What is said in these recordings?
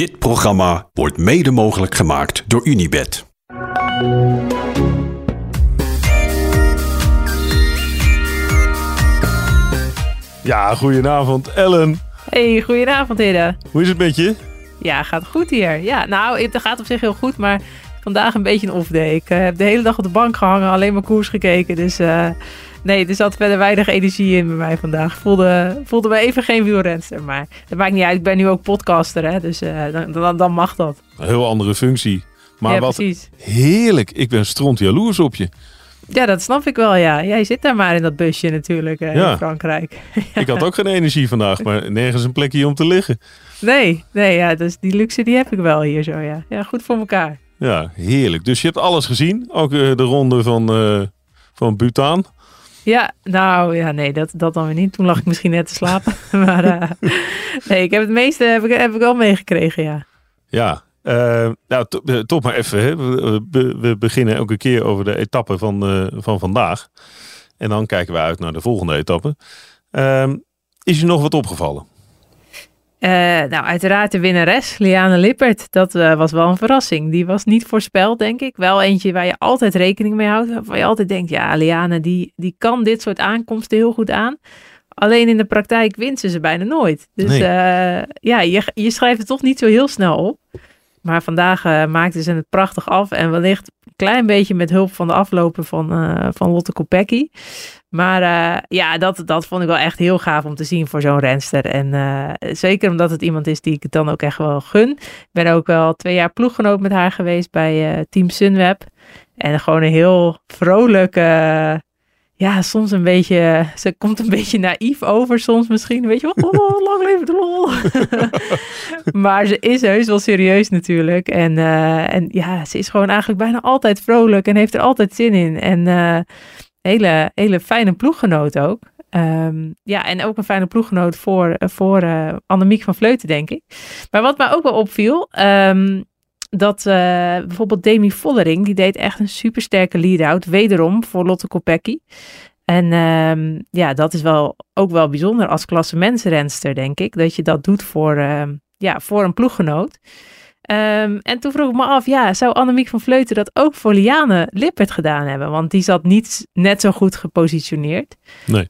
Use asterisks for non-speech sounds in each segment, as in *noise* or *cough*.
Dit programma wordt mede mogelijk gemaakt door Unibed. Ja, goedenavond Ellen. Hey, goedenavond Hidde. Hoe is het met je? Ja, gaat goed hier. Ja, nou, het gaat op zich heel goed, maar vandaag een beetje een off-day. Ik uh, heb de hele dag op de bank gehangen, alleen maar koers gekeken. Dus uh, nee, er zat verder weinig energie in bij mij vandaag. Voelde, voelde me even geen wielrenster, maar dat maakt niet uit. Ik ben nu ook podcaster, hè, dus uh, dan, dan, dan, mag dat. Een heel andere functie. Maar ja, wat precies. heerlijk. Ik ben stront jaloers op je. Ja, dat snap ik wel, ja. Jij zit daar maar in dat busje natuurlijk uh, Ja. in Frankrijk. *laughs* Ik had ook geen energie vandaag, maar nergens een plekje om te liggen. Nee, nee, ja, dus die luxe die heb ik wel hier zo, ja. Ja, goed voor elkaar. Ja, heerlijk. Dus je hebt alles gezien. Ook eh, de ronde van, eh van Bhutan. Ja, nou ja, nee, dat, dat dan weer niet. Toen lag ik misschien net te slapen. *laughs* maar eh, nee, ik heb het meeste heb ik, heb ik wel meegekregen, ja. Ja, eh, nou, eh, toch maar even. Hè. We, we- we beginnen elke keer over de etappe van, van vandaag. En dan kijken we uit naar de volgende etappe. Ehm, is je nog wat opgevallen? Eh, nou, uiteraard de winnares, Liane Lippert. Dat eh, was wel een verrassing. Die was niet voorspeld, denk ik. Wel eentje waar je altijd rekening mee houdt. Waarvan je altijd denkt, ja, Liane, die, die kan dit soort aankomsten heel goed aan. Alleen in de praktijk wint ze ze bijna nooit. Dus Nee. eh, ja, je, je schrijft het toch niet zo heel snel op. Maar vandaag eh, maakte ze het prachtig af. En wellicht een klein beetje met hulp van de aflopen van, eh, van Lotte Kopecky. Maar eh, ja, dat, dat vond ik wel echt heel gaaf om te zien voor zo'n renster. En zeker omdat het iemand is die ik het dan ook echt wel gun. Ik ben ook wel twee jaar ploeggenoot met haar geweest bij Team Sunweb. En gewoon een heel vrolijke... ja, soms een beetje... Ze komt een beetje naïef over soms misschien. Weet je wel, oh, *laughs* lang leven de lol. *laughs* maar ze is heus wel serieus natuurlijk. En, eh, en ja, ze is gewoon eigenlijk bijna altijd vrolijk en heeft er altijd zin in. En eh, hele, hele fijne ploeggenoot ook. Ehm, ja, en ook een fijne ploeggenoot voor, voor eh, Annemiek van Vleuten, denk ik. Maar wat mij ook wel opviel, ehm, dat eh, bijvoorbeeld Demi Vollering, die deed echt een supersterke lead-out, wederom voor Lotte Kopecky. En ehm, ja, dat is wel ook wel bijzonder als klassementsrenster, denk ik, dat je dat doet voor, ehm, ja, voor een ploeggenoot. Ehm, en toen vroeg ik me af, ja, zou Annemiek van Vleuten dat ook voor Liane Lippert gedaan hebben? Want die zat niet net zo goed gepositioneerd. Nee.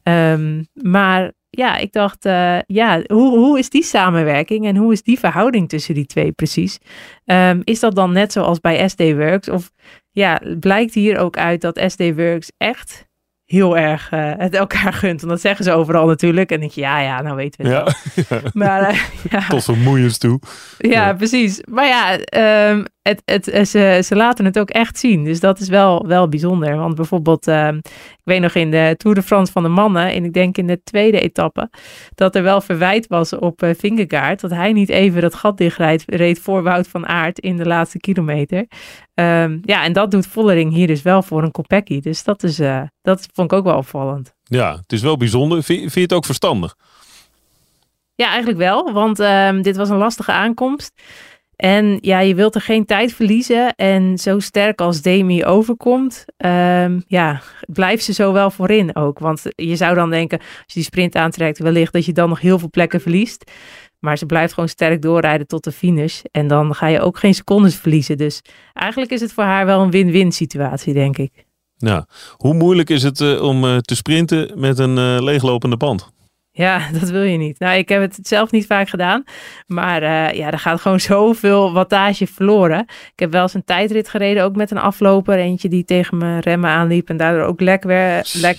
Maar ja, ik dacht, eh, ja, hoe, hoe is die samenwerking en hoe is die verhouding tussen die twee precies? Ehm, is dat dan net zoals bij SD Works? Of ja, blijkt hier ook uit dat SD Works echt heel erg eh, het elkaar gunt? Want dat zeggen ze overal natuurlijk. En denk je, ja, ja, nou weten we het Ja, wel. *laughs* Maar eh, *laughs* ja. tot vermoeiens toe. Ja, Ja. precies. Maar ja, ehm, het, het, eh, ze, ze laten het ook echt zien. Dus dat is wel, wel bijzonder. Want bijvoorbeeld, ehm, ik weet nog in de Tour de France van de mannen, en ik denk in de tweede etappe, dat er wel verwijt was op uh, Vingegaard, dat hij niet even dat gat dichtreed reed voor Wout van Aert in de laatste kilometer. Ehm, ja, en dat doet Vollering hier dus wel voor een Kopecky. Dus dat, is, eh, dat vond ik ook wel opvallend. Ja, het is wel bijzonder. Vind, vind je het ook verstandig? Ja, eigenlijk wel, want ehm, dit was een lastige aankomst. En ja, je wilt er geen tijd verliezen. En zo sterk als Demi overkomt, ehm, ja, blijft ze zo wel voorin ook. Want je zou dan denken, als je die sprint aantrekt, wellicht dat je dan nog heel veel plekken verliest. Maar ze blijft gewoon sterk doorrijden tot de finish. En dan ga je ook geen secondes verliezen. Dus eigenlijk is het voor haar wel een win-win situatie, denk ik. Ja. Hoe moeilijk is het eh, om eh, te sprinten met een eh, leeglopende band? Ja, *laughs* dat wil je niet. Nou, ik heb het zelf niet vaak gedaan. Maar eh, ja, er gaat gewoon *laughs* zoveel wattage verloren. Ik heb wel eens een tijdrit gereden, ook met een afloper. Eentje die tegen mijn remmen aanliep en daardoor ook lek werd. Lek.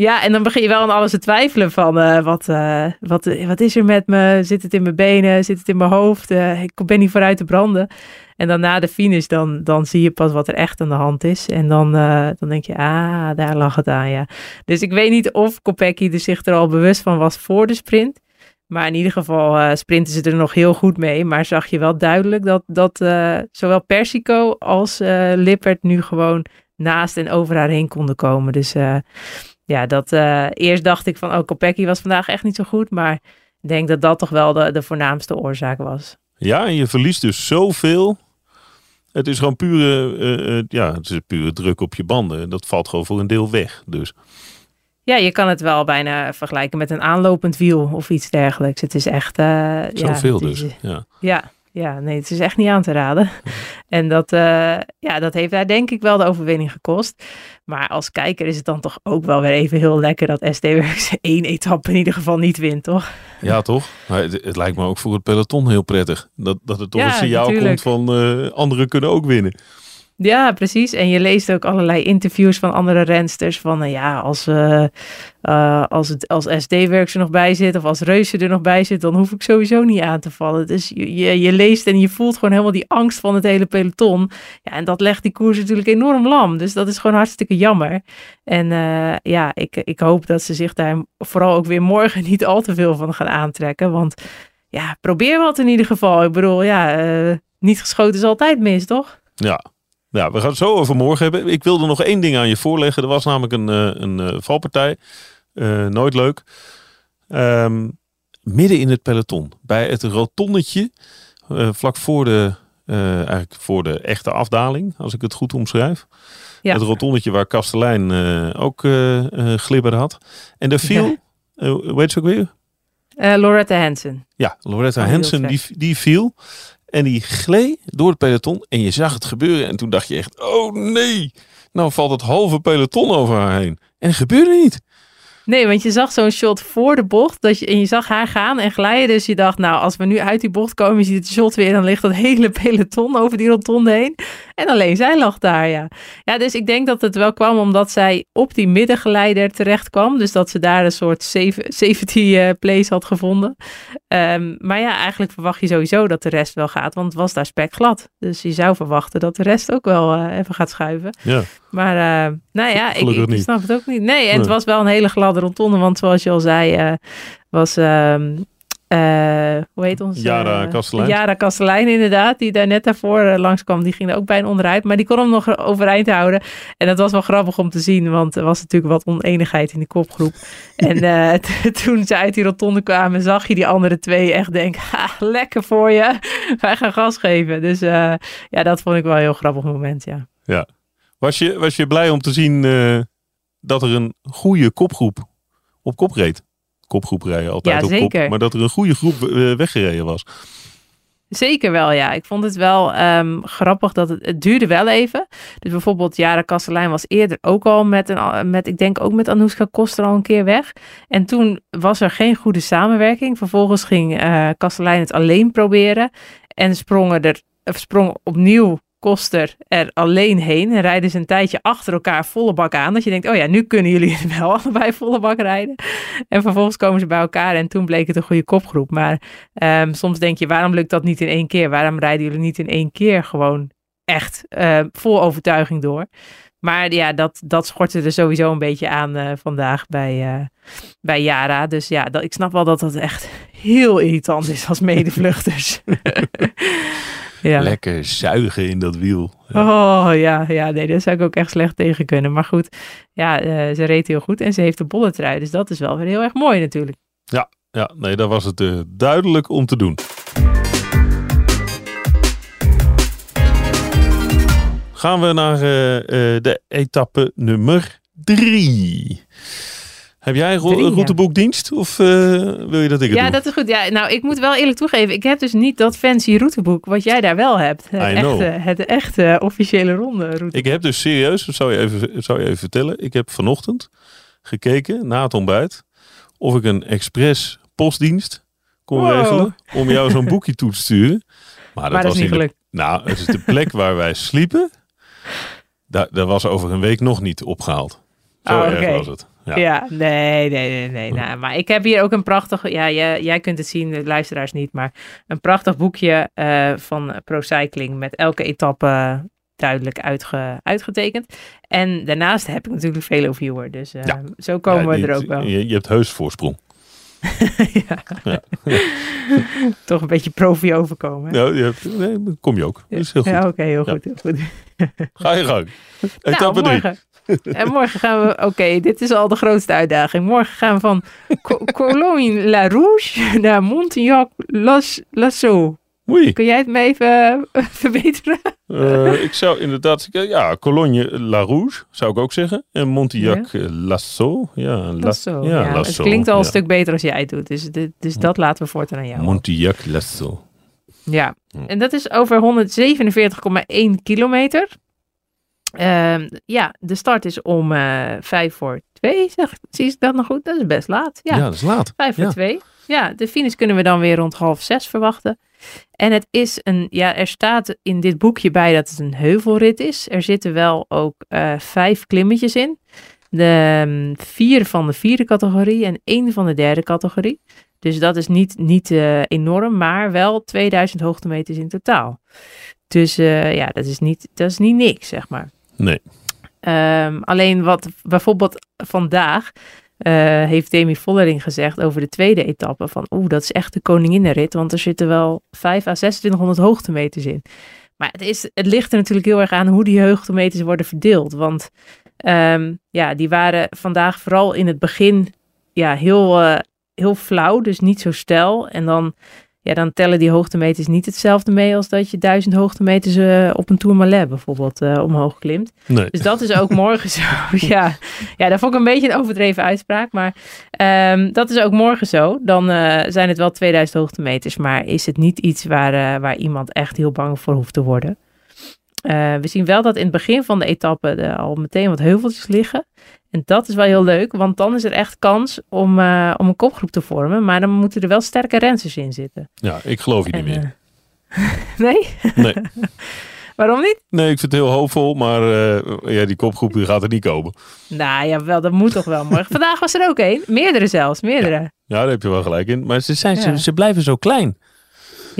Ja, en dan begin je wel aan alles te twijfelen van eh, wat, eh, wat, wat is er met me? Zit het in mijn benen? Zit het in mijn hoofd? Eh, ik ben niet vooruit te branden. En dan na de finish, dan, dan zie je pas wat er echt aan de hand is. En dan, dan denk je, ah, daar lag het aan, ja. Dus ik weet niet of Kopecky er zich er al bewust van was voor de sprint. Maar in ieder geval sprinten ze er nog heel goed mee. Maar zag je wel duidelijk dat, dat zowel Persico als Lippert nu gewoon naast en over haar heen konden komen. Dus ja, dat, eh, eerst dacht ik van, oh, Kopecky was vandaag echt niet zo goed. Maar ik denk dat dat toch wel de, de voornaamste oorzaak was. Ja, en je verliest dus zoveel. Het is gewoon pure, eh, eh, ja, het is pure druk op je banden. Dat valt gewoon voor een deel weg. Dus Ja, je kan het wel bijna vergelijken met een aanlopend wiel of iets dergelijks. Het is echt... Zoveel ja, dus. ja, ja, nee, het is echt niet aan te raden. *laughs* En dat, eh, ja, dat heeft daar denk ik wel de overwinning gekost. Maar als kijker is het dan toch ook wel weer even heel lekker dat SD Works *laughs* één etappe in ieder geval niet wint, toch? Ja, toch? Maar het, het lijkt me ook voor het peloton heel prettig. Dat, dat er toch Ja, een signaal natuurlijk. komt van eh, anderen kunnen ook winnen. Ja, precies. En je leest ook allerlei interviews van andere rensters. Van nou ja, als, eh, eh, als, het, als SD-werk er nog bij zit of als Reuze er nog bij zit, dan hoef ik sowieso niet aan te vallen. Dus je, je, leest en je voelt gewoon helemaal die angst van het hele peloton. Ja, en dat legt die koers natuurlijk enorm lam. Dus dat is gewoon hartstikke jammer. En eh, ja, ik, ik hoop dat ze zich daar vooral ook weer morgen *laughs* niet al te veel van gaan aantrekken. Want ja, probeer wat in ieder geval. Ik bedoel, ja, niet geschoten is altijd mis, toch? Ja. Ja, we gaan het zo over morgen hebben. Ik wilde nog één ding aan je voorleggen. Er was namelijk een, eh, een eh, valpartij. Eh, nooit leuk. Ehm, midden in het peloton. Bij het rotonnetje. vlak voor de, eigenlijk voor de echte afdaling. Als ik het goed omschrijf. Ja. Het rotonnetje waar Kastelein ook glibber had. En daar viel, heet ze ook weer? Loretta Hansen. Ja, Loretta Hansen, die, die viel. En die gleed door het peloton. En je zag het gebeuren. En toen dacht je echt, oh nee. Nou valt het halve peloton over haar heen. En het gebeurde niet. Nee, want je zag zo'n shot voor de bocht. Dat je, en je zag haar gaan en glijden. Dus je dacht, nou, als we nu uit die bocht komen, je ziet het shot weer. Dan ligt dat hele peloton over die rotonde heen. En alleen zij lag daar, ja. Ja, dus ik denk dat het wel kwam omdat zij op die middengeleider terecht kwam. Dus dat ze daar een soort safe- safety eh, place had gevonden. Ehm, maar ja, eigenlijk verwacht je sowieso dat de rest wel gaat. Want het was daar spekglad. Dus je zou verwachten dat de rest ook wel eh, even gaat schuiven. Ja, Maar eh, nou ja, ik, snap het ook niet. Nee, en het was wel een hele gladde rotonde. Want zoals je al zei, was... ehm, eh, hoe heet ons? Yara eh, Kastelein. Yara Kastelein, inderdaad. Die daar net daarvoor eh, langskwam. Die ging er ook bijna onderuit. Maar die kon hem nog overeind houden. En dat was wel grappig om te zien. Want er was natuurlijk wat oneenigheid in die kopgroep. *laughs* en eh, *laughs* toen ze uit die rotonde kwamen, zag je die andere twee echt denken... Ha, lekker voor je. *laughs* Wij gaan gas geven. Dus eh, ja, dat vond ik wel een heel grappig moment, ja. Was je, was je blij om te zien eh, dat er een goede kopgroep op kop reed? Kopgroep rijden altijd Ja, op zeker. kop. Maar dat er een goede groep eh, weggereden was. Zeker wel, ja. Ik vond het wel ehm, grappig dat het, het duurde wel even. Dus bijvoorbeeld Jara Kastelein was eerder ook al met, een, met ik denk ook met Anoushka Koster al een keer weg. En toen was er geen goede samenwerking. Vervolgens ging eh Kastelein het alleen proberen. En sprongen er, of sprong opnieuw Koster er alleen heen. En rijden ze een tijdje achter elkaar volle bak aan. Dat je denkt, oh ja, nu kunnen jullie wel *laughs* allebei volle bak rijden. En vervolgens komen ze bij elkaar en toen bleek het een goede kopgroep. Maar Ehm, soms denk je, waarom lukt dat niet in één keer? Waarom rijden jullie niet in één keer gewoon echt eh, vol overtuiging door? Maar ja, dat, dat schortte er sowieso een beetje aan eh, vandaag bij, eh, bij Yara. Dus ja, dat, ik snap wel dat dat echt *laughs* heel irritant is als medevluchters. *laughs* ja. Lekker zuigen in dat wiel. Oh ja, ja, nee, daar zou ik ook echt slecht tegen kunnen. Maar goed, ja, eh, ze reed heel goed en ze heeft de bolletrui. Dus dat is wel weer heel erg mooi natuurlijk. Ja, nee, daar was het eh, duidelijk om te doen. Gaan we naar eh, de etappe nummer drie. Heb jij een ro- routeboekdienst of eh, wil je dat ik het Ja, doe? dat is goed. Ja, nou, ik moet wel eerlijk toegeven, ik heb dus niet dat fancy routeboek wat jij daar wel hebt. Het, I know. echte, het echte officiële ronde route. Ik heb dus serieus, dat zou je even, zou je even vertellen. Ik heb vanochtend gekeken na het ontbijt of ik een expres postdienst kon Wow. regelen om jou zo'n *laughs* boekje toe te sturen. Maar dat, maar dat was niet gelukt. Nou, het is de plek waar wij sliepen. *laughs* Daar, daar was over een week nog niet opgehaald. Zo Oh, erg was het. Ja. Ja. nee, nee, nee, nee. Nou, maar ik heb hier ook een prachtig, ja, jij, jij kunt het zien, de luisteraars niet, maar een prachtig boekje eh, van Procycling met elke etappe duidelijk uitge, uitgetekend. En daarnaast heb ik natuurlijk veel viewer, dus eh, Ja. zo komen Ja, we er ook wel. Je, je hebt heus voorsprong. *laughs* ja. Ja. *laughs* Toch een beetje profi overkomen. hè? Ja, nee, kom je ook. Dat is heel goed. Ja, oké, heel goed. Heel goed. Ga je gang. *laughs* Nou, Etappe drie. morgen. *laughs* En morgen gaan we, oké, dit is al de grootste uitdaging. Morgen gaan we van Co- *laughs* Cologne-la-Rouge naar Montignac-Lasso. Oei. Kun jij het me even eh, *laughs* verbeteren? Eh, ik zou inderdaad, ja, Cologne La Rouge zou ik ook zeggen. En Montillac eh, Lasso. Ja, La- Lasso. Ja, Ja, Lasso. het klinkt al een ja. stuk beter als jij het doet. Dus, dit- dus dat laten we voortaan aan jou. Montillac Lasso. Ja, en dat is over 147,1 kilometer. Ehm, ja, de start is om eh vijf voor twee. Zeg, zie ik dat nog goed? Dat is best laat. Ja, Ja, dat is laat. vijf voor ja. twee. Ja, de finish kunnen we dan weer rond half zes verwachten. En het is een, ja, er staat in dit boekje bij dat het een heuvelrit is. Er zitten wel ook eh, vijf klimmetjes in. De mm, vier van de vierde categorie en één van de derde categorie. Dus dat is niet, niet eh, enorm, maar wel 2000 hoogtemeters in totaal. Dus ja, dat is, niet, dat is niet niks, zeg maar. Nee. Ehm, alleen wat bijvoorbeeld vandaag eh, heeft Demi Vollering gezegd over de tweede etappe. Van oeh, dat is echt de koninginnenrit. Want er zitten wel 5 à 2600 hoogtemeters in. Maar het, is, het ligt er natuurlijk heel erg aan hoe die hoogtemeters worden verdeeld. Want ehm, ja, die waren vandaag vooral in het begin ja, heel, eh, heel flauw. Dus niet zo stijl. En dan, ja, dan tellen die hoogtemeters niet hetzelfde mee als dat je duizend hoogtemeters eh, op een Tourmalet bijvoorbeeld eh, omhoog klimt. Nee. Dus dat is ook morgen zo. *laughs* *laughs* Ja. ja, dat vond ik een beetje een overdreven uitspraak. Maar ehm, dat is ook morgen zo. Dan eh, zijn het wel 2000 hoogtemeters. Maar is het niet iets waar, waar iemand echt heel bang voor hoeft te worden. Eh, we zien wel dat in het begin van de etappe er al meteen wat heuveltjes liggen. En dat is wel heel leuk, want dan is er echt kans om, eh, om een kopgroep te vormen. Maar dan moeten er wel sterke rensers in zitten. Ja, ik geloof je niet meer. eh, *laughs* nee? Nee. *laughs* Waarom niet? nee, ik vind het heel hoopvol, maar ja, die kopgroep die gaat er niet komen. Nou ja, wel, dat moet toch wel morgen. Vandaag was er ook één. Meerdere zelfs, meerdere. Ja, daar heb je wel gelijk in. Maar ze, zijn, Ja. ze, ze blijven zo klein.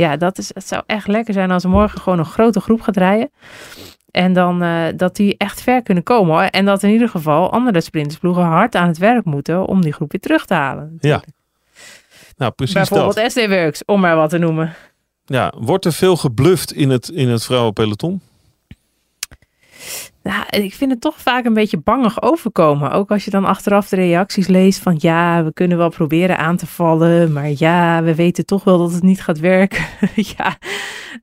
Ja, dat is, het zou echt lekker zijn als er morgen gewoon een grote groep gaat rijden. En dan eh, dat die echt ver kunnen komen. Hoor. En dat in ieder geval andere sprintersploegen hard aan het werk moeten om die groep weer terug te halen. Ja, Nou, precies Bijvoorbeeld dat. SD Works, om maar wat te noemen. Ja, wordt er veel gebluft in het, in het vrouwenpeloton? Nou, ik vind het toch vaak een beetje bangig overkomen. Ook als je dan achteraf de reacties leest van ja, we kunnen wel proberen aan te vallen. Maar ja, we weten toch wel dat het niet gaat werken. *laughs* ja,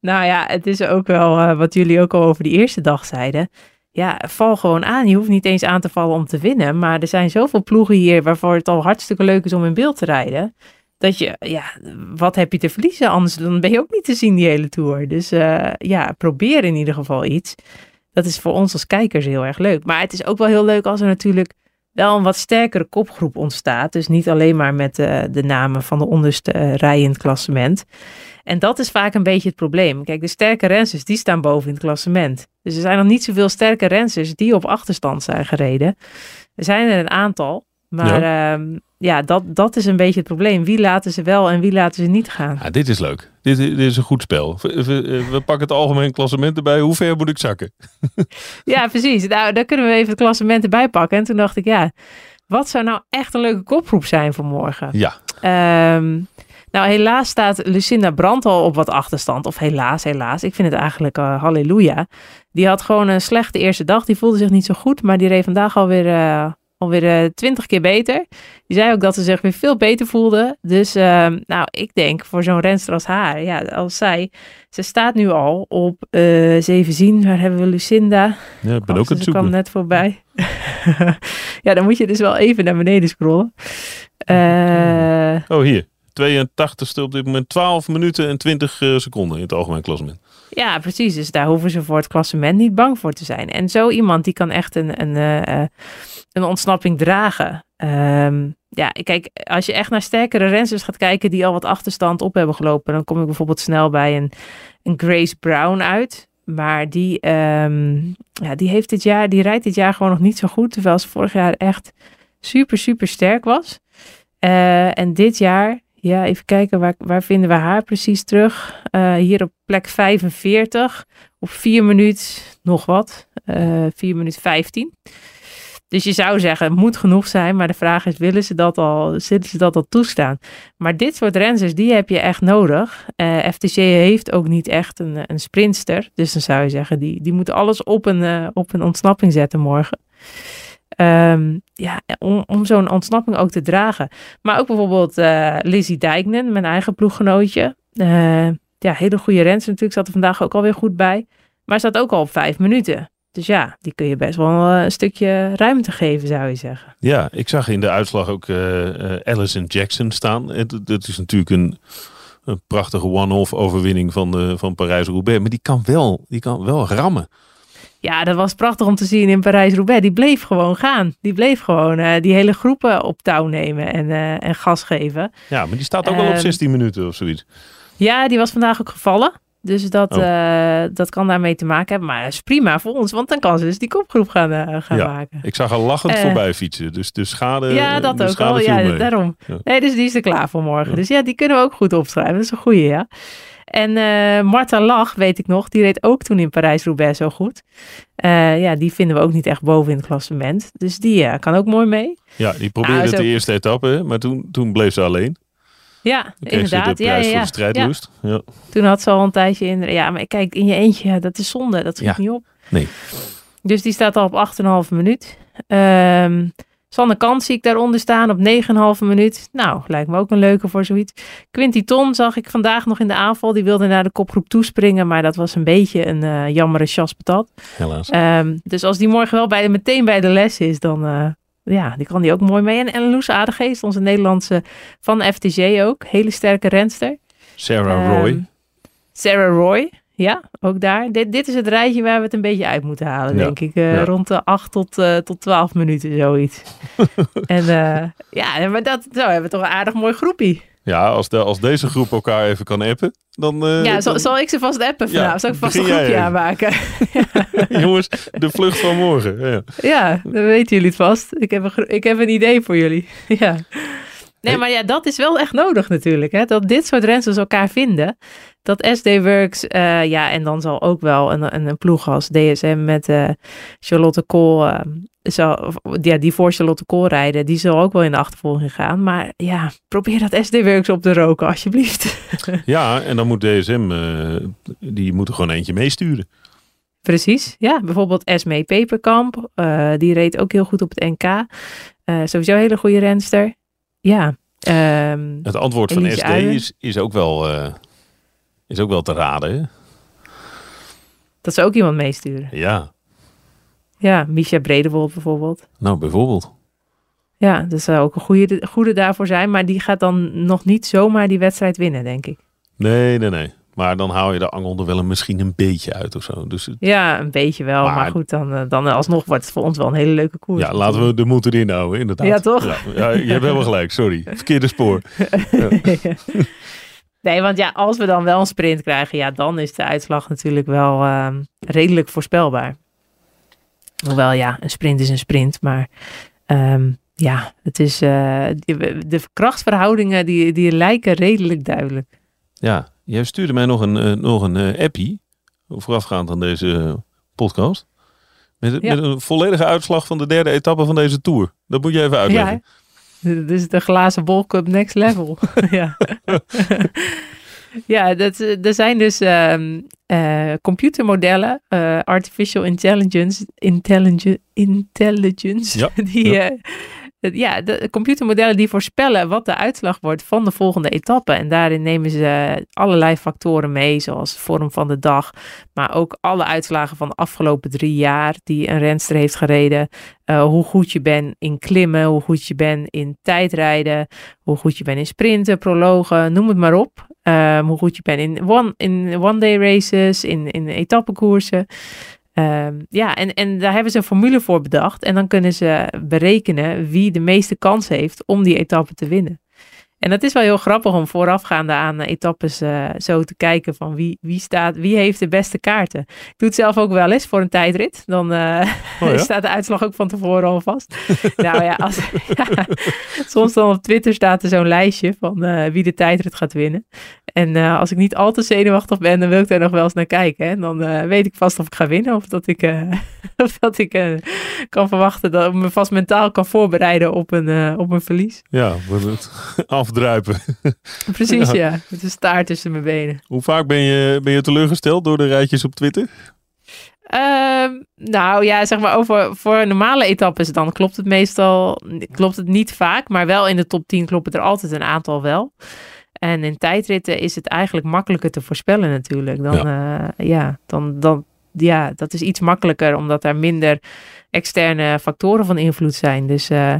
nou ja, het is ook wel eh, wat jullie ook al over die eerste dag zeiden. Ja, val gewoon aan. Je hoeft niet eens aan te vallen om te winnen. Maar er zijn zoveel ploegen hier waarvoor het al hartstikke leuk is om in beeld te rijden. Dat je, ja, wat heb je te verliezen? Anders dan ben je ook niet te zien die hele tour. Dus eh, ja, probeer in ieder geval iets. Dat is voor ons als kijkers heel erg leuk. Maar het is ook wel heel leuk als er natuurlijk wel een wat sterkere kopgroep ontstaat. Dus niet alleen maar met eh, de namen van de onderste eh, rij in het klassement. En dat is vaak een beetje het probleem. Kijk, de sterke rensers, die staan boven in het klassement. Dus er zijn nog niet zoveel sterke rensers die op achterstand zijn gereden. Er zijn er een aantal. Maar ja, ja dat, dat is een beetje het probleem. Wie laten ze wel en wie laten ze niet gaan? Ja, dit is leuk. Dit, dit is een goed spel. We, we- we pakken het algemeen klassement erbij. Hoe ver moet ik zakken? *laughs* Ja, precies. Nou, daar kunnen we even het klassement erbij pakken. En toen dacht ik, ja, wat zou nou echt een leuke kopgroep zijn voor morgen? Ja, Ehm, nou, helaas staat Lucinda Brandt al op wat achterstand. Of helaas, helaas. Ik vind het eigenlijk eh, halleluja. Die had gewoon een slechte eerste dag. Die voelde zich niet zo goed. Maar die reed vandaag alweer, eh alweer eh, twintig keer beter. Die zei ook dat ze zich weer veel beter voelde. Dus ehm, nou, ik denk voor zo'n renster als haar. Ja, als zij. Ze staat nu al op, eh eens even zien. Waar hebben we Lucinda? ja ik ben Oh, ook aan het ze kwam net voorbij. *laughs* ja, dan moet je dus wel even naar beneden scrollen. Eh, Oh, hier. 82ste op dit moment. 12 minuten en 20 eh, seconden in het algemeen klassement. ja, precies. Dus daar hoeven ze voor het klassement niet bang voor te zijn. En zo iemand die kan echt een, een, een ontsnapping dragen. Ehm, ja, kijk, als je echt naar sterkere renners gaat kijken die al wat achterstand op hebben gelopen, dan kom ik bijvoorbeeld snel bij een, een Grace Brown uit. Maar die, ehm, ja, die heeft dit jaar, die rijdt dit jaar gewoon nog niet zo goed. Terwijl ze vorig jaar echt super, super sterk was. Eh, en dit jaar, ja, even kijken, waar, waar vinden we haar precies terug? Eh, hier op plek 45, op 4 minuut nog wat, eh 4 minuut 15. Dus je zou zeggen, het moet genoeg zijn, maar de vraag is, willen ze dat al, zullen ze dat al toestaan? Maar dit soort renners, die heb je echt nodig. Eh, FTC heeft ook niet echt een, een sprintster, dus dan zou je zeggen, die, die moeten alles op een, eh, op een ontsnapping zetten morgen. Ehm, ja, om, zo'n ontsnapping ook te dragen. Maar ook bijvoorbeeld eh Lizzie Dijknen, mijn eigen ploeggenootje. Ja, hele goede renster natuurlijk. Zat er vandaag ook alweer goed bij. Maar staat ook al op vijf minuten. Dus ja, die kun je best wel eh, een stukje ruimte geven, zou je zeggen. Ja, ik zag in de uitslag ook uh, Allison Jackson staan. Dat is natuurlijk een, een prachtige one-off overwinning van, de, van Parijs-Roubaix. Maar die kan, wel, die kan wel rammen. Ja, dat was prachtig om te zien in Parijs-Roubaix. Die bleef gewoon gaan. Die bleef gewoon die hele groepen op touw nemen en, en gas geven. Ja, maar die staat ook wel op 16 ehm, minuten of zoiets. Ja, die was vandaag ook gevallen. Dus dat, oh. uh, dat kan daarmee te maken hebben. Maar dat is prima voor ons, want dan kan ze dus die kopgroep gaan, uh, gaan ja, maken. Ik zag al lachend uh, voorbij fietsen. Dus de schade. Ja, dat ook al. Ja, daarom. Ja. Nee, dus die is er klaar voor morgen. Dus ja, die kunnen we ook goed opschrijven. Dat is een goeie, ja. En Marta Lach, weet ik nog, die reed ook toen in Parijs-Roubaix zo goed. ja, die vinden we ook niet echt boven in het klassement. Dus die kan ook mooi mee. Ja, die probeerde nou, de eerste etappe, maar toen, toen bleef ze alleen. Ja, inderdaad. ja, ja, ja. ja. Toen had ze al een tijdje in. Ja, maar kijk, in je eentje, dat is zonde. Dat schiet niet op. Nee. Dus die staat al op 8,5 minuut. Um, Sanne Kant zie ik daaronder staan op 9,5 minuut. Nou, lijkt me ook een leuke voor zoiets. Quinty Ton zag ik vandaag nog in de aanval. Die wilde naar de kopgroep toespringen, maar dat was een beetje een uh, jammere chaspatat. Helaas. Um, dus als die morgen wel bij, meteen bij de les is, dan, uh, ja, die kan die ook mooi mee. En, en Loes Aardegeest, onze Nederlandse van FTG ook. Hele sterke renster. Sarah Roy. Um, Sarah Roy, ja, ook daar. Dit, dit is het rijtje waar we het een beetje uit moeten halen, denk ik. Uh, ja. Rond de 8 tot, uh, tot 12 minuten, zoiets. *laughs* en uh, ja, maar dat, zo hebben we toch een aardig mooi groepie. Ja, als, de, als deze groep elkaar even kan appen, dan... Uh, ja, zal ik ze vast appen vanavond? Ja, zal ik vast een groepje aanmaken? *laughs* Jongens, de vlucht van morgen. Ja, ja dan weten jullie het vast. Ik heb een, ik heb een idee voor jullie. *laughs* ja. Nee, maar ja, dat is wel echt nodig natuurlijk. Hè? Dat dit soort rensters elkaar vinden. Dat SD Works, uh, ja, en dan zal ook wel een, een, een ploeg als DSM met uh, Charlotte Kool, uh, zal, ja, die voor Charlotte Kool rijden, die zal ook wel in de achtervolging gaan. Maar ja, probeer dat SD Works op te roken, alsjeblieft. *laughs* ja, en dan moet DSM, die moeten gewoon eentje meesturen. Precies, ja. Bijvoorbeeld Esme Peperkamp, die reed ook heel goed op het NK. sowieso een hele goede renster. Ja. Um, het antwoord van SD is, is, ook wel, uh, is ook wel te raden. Hè? Dat ze ook iemand meesturen. Ja. Ja, Misha Bredewold bijvoorbeeld. Nou, bijvoorbeeld. Ja, dat zou ook een goede, goede daarvoor zijn. Maar die gaat dan nog niet zomaar die wedstrijd winnen, denk ik. Nee, nee, nee. Maar dan haal je de angel er wel een, misschien een beetje uit of zo. Dus ja, een beetje wel. Maar, maar, goed, dan, eh, dan alsnog wordt het voor ons wel een hele leuke koers. Ja, laten we de moed erin houden, inderdaad. Ja, toch? Ja, ja je hebt helemaal gelijk, sorry. Verkeerde spoor. *laughs* nee, want ja, als we dan wel een sprint krijgen, ja, dan is de uitslag natuurlijk wel uh, redelijk voorspelbaar. Hoewel, ja, een sprint is een sprint, maar... Um, ja, het is, uh, de krachtsverhoudingen die, die lijken redelijk duidelijk. Ja, Jij stuurde mij nog een, uh, nog een uh, appie, voorafgaand aan deze podcast. Met, met, een volledige uitslag van de derde etappe van deze Tour. Dat moet je even uitleggen. Ja, dit is de glazen bol cup next level. *laughs* *laughs* ja. ja, dat, er zijn dus um, uh, computermodellen, artificial intelligence, intelligence, intelligence ja, *laughs* die... Ja de computermodellen die voorspellen wat de uitslag wordt van de volgende etappe. En daarin nemen ze allerlei factoren mee, zoals vorm van de dag, maar ook alle uitslagen van de afgelopen drie jaar die een renster heeft gereden. Uh, hoe goed je bent in klimmen, hoe goed je bent in tijdrijden, hoe goed je bent in sprinten, prologen, noem het maar op. Um, hoe goed je bent in one, in one day races, in, in etappekoersen. Um, ja, en, en daar hebben ze een formule voor bedacht. En dan kunnen ze berekenen wie de meeste kans heeft om die etappe te winnen. En dat is wel heel grappig om voorafgaande aan etappes uh, zo te kijken van wie, wie, staat, wie heeft de beste kaarten. Ik doe het zelf ook wel eens voor een tijdrit. Dan uh, oh ja? *laughs* staat de uitslag ook van tevoren al vast. *laughs* nou ja, als, ja, *laughs* soms dan op Twitter staat er zo'n lijstje van uh, wie de tijdrit gaat winnen. En als ik niet al te zenuwachtig ben, dan wil ik daar nog wel eens naar kijken. En dan weet ik vast of ik ga winnen of dat ik, of dat ik kan verwachten dat ik me vast mentaal kan voorbereiden op een, op een verlies. Ja, het afdruipen. *laughs* Precies, ja. ja. Met een staart tussen mijn benen. Hoe vaak ben je, ben je teleurgesteld door de rijtjes op Twitter? Um, nou ja, zeg maar over voor normale etappes dan klopt het meestal klopt het niet vaak, maar wel in de top 10 kloppen er altijd een aantal wel. En in tijdritten is het eigenlijk makkelijker te voorspellen natuurlijk. Dan, ja, uh, ja dan, dan ja, dat is iets makkelijker, omdat er minder externe factoren van invloed zijn. Dus uh,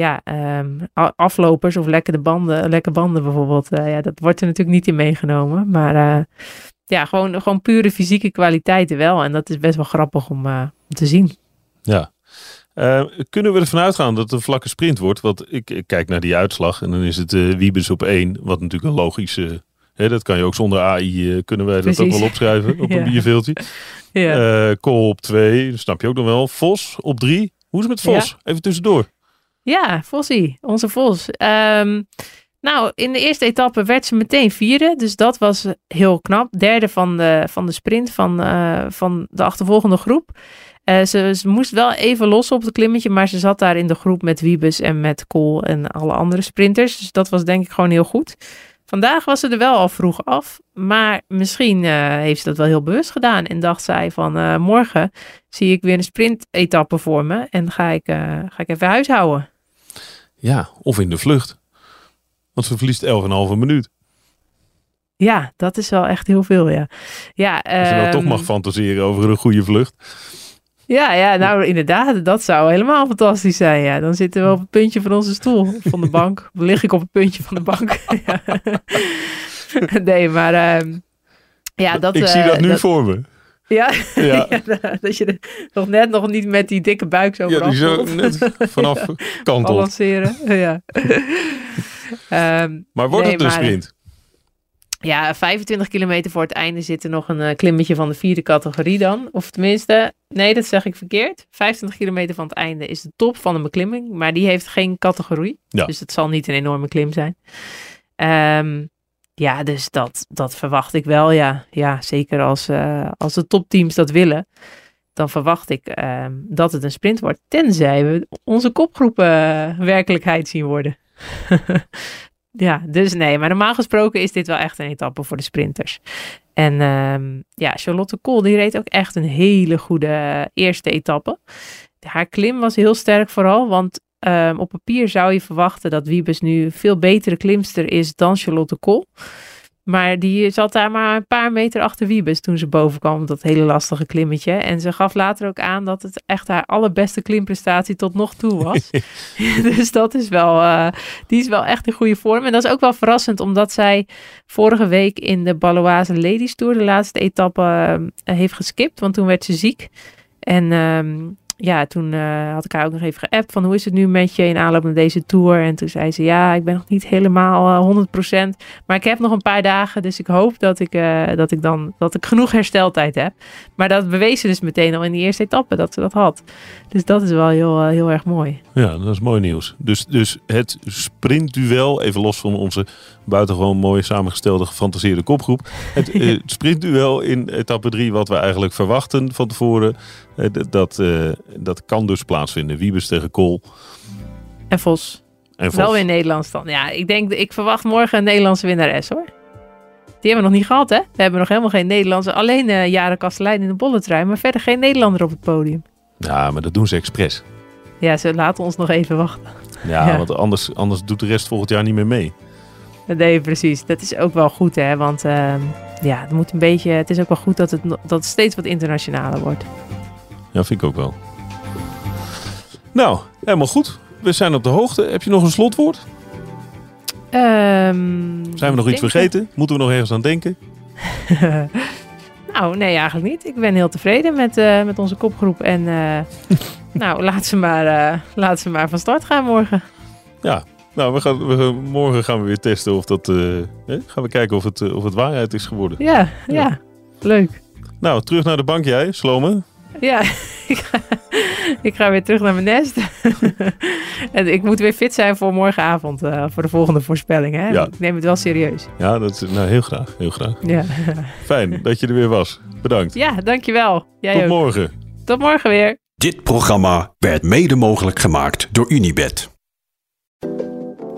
ja, um, aflopers of lekke banden, lekke banden bijvoorbeeld, uh, ja, dat wordt er natuurlijk niet in meegenomen. Maar uh, ja, gewoon, gewoon pure fysieke kwaliteiten wel. En dat is best wel grappig om, om te zien. Ja. kunnen we ervan uitgaan dat het een vlakke sprint wordt? Want ik, ik kijk naar die uitslag en dan is het Wiebes op één, wat natuurlijk een logische Hè, dat kan je ook zonder AI, kunnen wij dat ook wel opschrijven op *laughs* een bierveeltje. ja. Kool op twee, snap je ook nog wel. Vos op drie. Hoe is het met Vos? Even tussendoor. Ja, Vossie, onze Vos. Um, nou, in de eerste etappe werd ze meteen vierde. Dus dat was heel knap. Derde van de, van de sprint van, uh, van de achtervolgende groep. Uh, ze, moest wel even los op het klimmetje, maar ze zat daar in de groep met Wiebes en met Kool en alle andere sprinters. Dus dat was denk ik gewoon heel goed. Vandaag was ze er wel al vroeg af, maar misschien uh, heeft ze dat wel heel bewust gedaan. En dacht zij van morgen zie ik weer een sprintetappe voor me en ga ik, ga ik even huishouden. Ja, of in de vlucht. Want ze verliest 11,5 minuut. Ja, dat is wel echt heel veel, ja. ja Als je um, nou toch mag fantaseren over een goede vlucht. Ja, ja, nou inderdaad, dat zou helemaal fantastisch zijn. Ja. Dan zitten we op het puntje van onze stoel, van de bank. Dan lig ik op het puntje van de bank. *laughs* nee, maar uh, ja, dat... Ik zie dat eh, nu voor me. Ja, ja. *laughs* ja, dat je er nog net nog niet met die dikke buik zo ja, die zo net vanaf *laughs* kant Balanceren, *laughs* ja. um, maar wordt nee, het een sprint? Ja, 25 kilometer voor het einde zit er nog een uh, klimmetje van de vierde categorie dan. Of tenminste, nee, dat zeg ik verkeerd. 25 kilometer van het einde is de top van de beklimming, maar die heeft geen categorie. Ja. Dus het zal niet een enorme klim zijn. Um, ja, dus dat, dat verwacht ik wel, ja. Ja, zeker als, uh, als de topteams dat willen, dan verwacht ik uh, dat het een sprint wordt. Tenzij we onze kopgroepen werkelijkheid zien worden. *laughs* Ja, dus nee, maar normaal gesproken is dit wel echt een etappe voor de sprinters. En um, ja, Charlotte Kool die reed ook echt een hele goede eerste etappe. Haar klim was heel sterk vooral, want um, op papier zou je verwachten dat Wiebes nu veel betere klimster is dan Charlotte Kool. Maar die zat daar maar een paar meter achter Wiebes toen ze boven kwam dat hele lastige klimmetje. En ze gaf later ook aan dat het echt haar allerbeste klimprestatie tot nog toe was. *laughs* *laughs* dus dat is wel, uh, die is wel echt in goede vorm. En dat is ook wel verrassend, omdat zij vorige week in de Baloise Ladies Tour de laatste etappe uh, heeft geskipt. Want toen werd ze ziek. En um, ja, toen uh, had ik haar ook nog even geappt van hoe is het nu met je in aanloop naar deze tour. En toen zei ze ja, ik ben nog niet helemaal uh, eh, 100%. Maar ik heb nog een paar dagen, dus ik hoop dat ik, uh, dat ik dan dat ik genoeg hersteltijd heb. Maar dat bewees ze dus meteen al in die eerste etappe dat ze dat had. Dus dat is wel heel, heel erg mooi. Ja, dat is mooi nieuws. Dus, dus het sprintduel, even los van onze buitengewoon mooi samengestelde gefantaseerde kopgroep. Het, *laughs* het sprintduel in etappe 3, wat we eigenlijk verwachten van tevoren eh, dat, uh, dat kan dus plaatsvinden. Wiebes tegen Kool. En Vos. En Vos. Wel weer Nederlands dan. Ja, ik denk, ik verwacht morgen een Nederlandse winnares hoor. Die hebben we nog niet gehad hè. We hebben nog helemaal geen Nederlandse. Alleen uh, Jaren Kastelein in de bolletrui. Maar verder geen Nederlander op het podium. Ja, maar dat doen ze expres. Ja, ze laten ons nog even wachten. Ja, ja. want anders, anders doet de rest volgend jaar niet meer mee. Nee, precies. Dat is ook wel goed hè. Want uh, ja, het moet een beetje. Het is ook wel goed dat het, dat het steeds wat internationaler wordt. Ja, vind ik ook wel. Nou, helemaal goed. We zijn op de hoogte. Heb je nog een slotwoord? Um, zijn we nog iets vergeten? Moeten we nog ergens aan denken? *laughs* nou, nee, eigenlijk niet. Ik ben heel tevreden met, uh, met onze kopgroep. En uh, *laughs* nou, laat ze, maar, uh, laat ze maar van start gaan morgen. Ja, nou, we gaan, we, morgen gaan we weer testen of dat. Hè? Gaan we kijken of het, of het waarheid is geworden. Ja, ja, ja. leuk. Nou, terug naar de bank jij, Slome. Ja, *laughs* ik ga, ik ga weer terug naar mijn nest. *laughs* en ik moet weer fit zijn voor morgenavond, uh, voor de volgende voorspelling. Hè? Ja. Ik neem het wel serieus. Ja, dat is nou, heel graag. Heel graag. Ja. Fijn dat je er weer was. Bedankt. Ja, dankjewel. Jij Tot ook. morgen. Tot morgen weer. Dit programma werd mede mogelijk gemaakt door Unibed.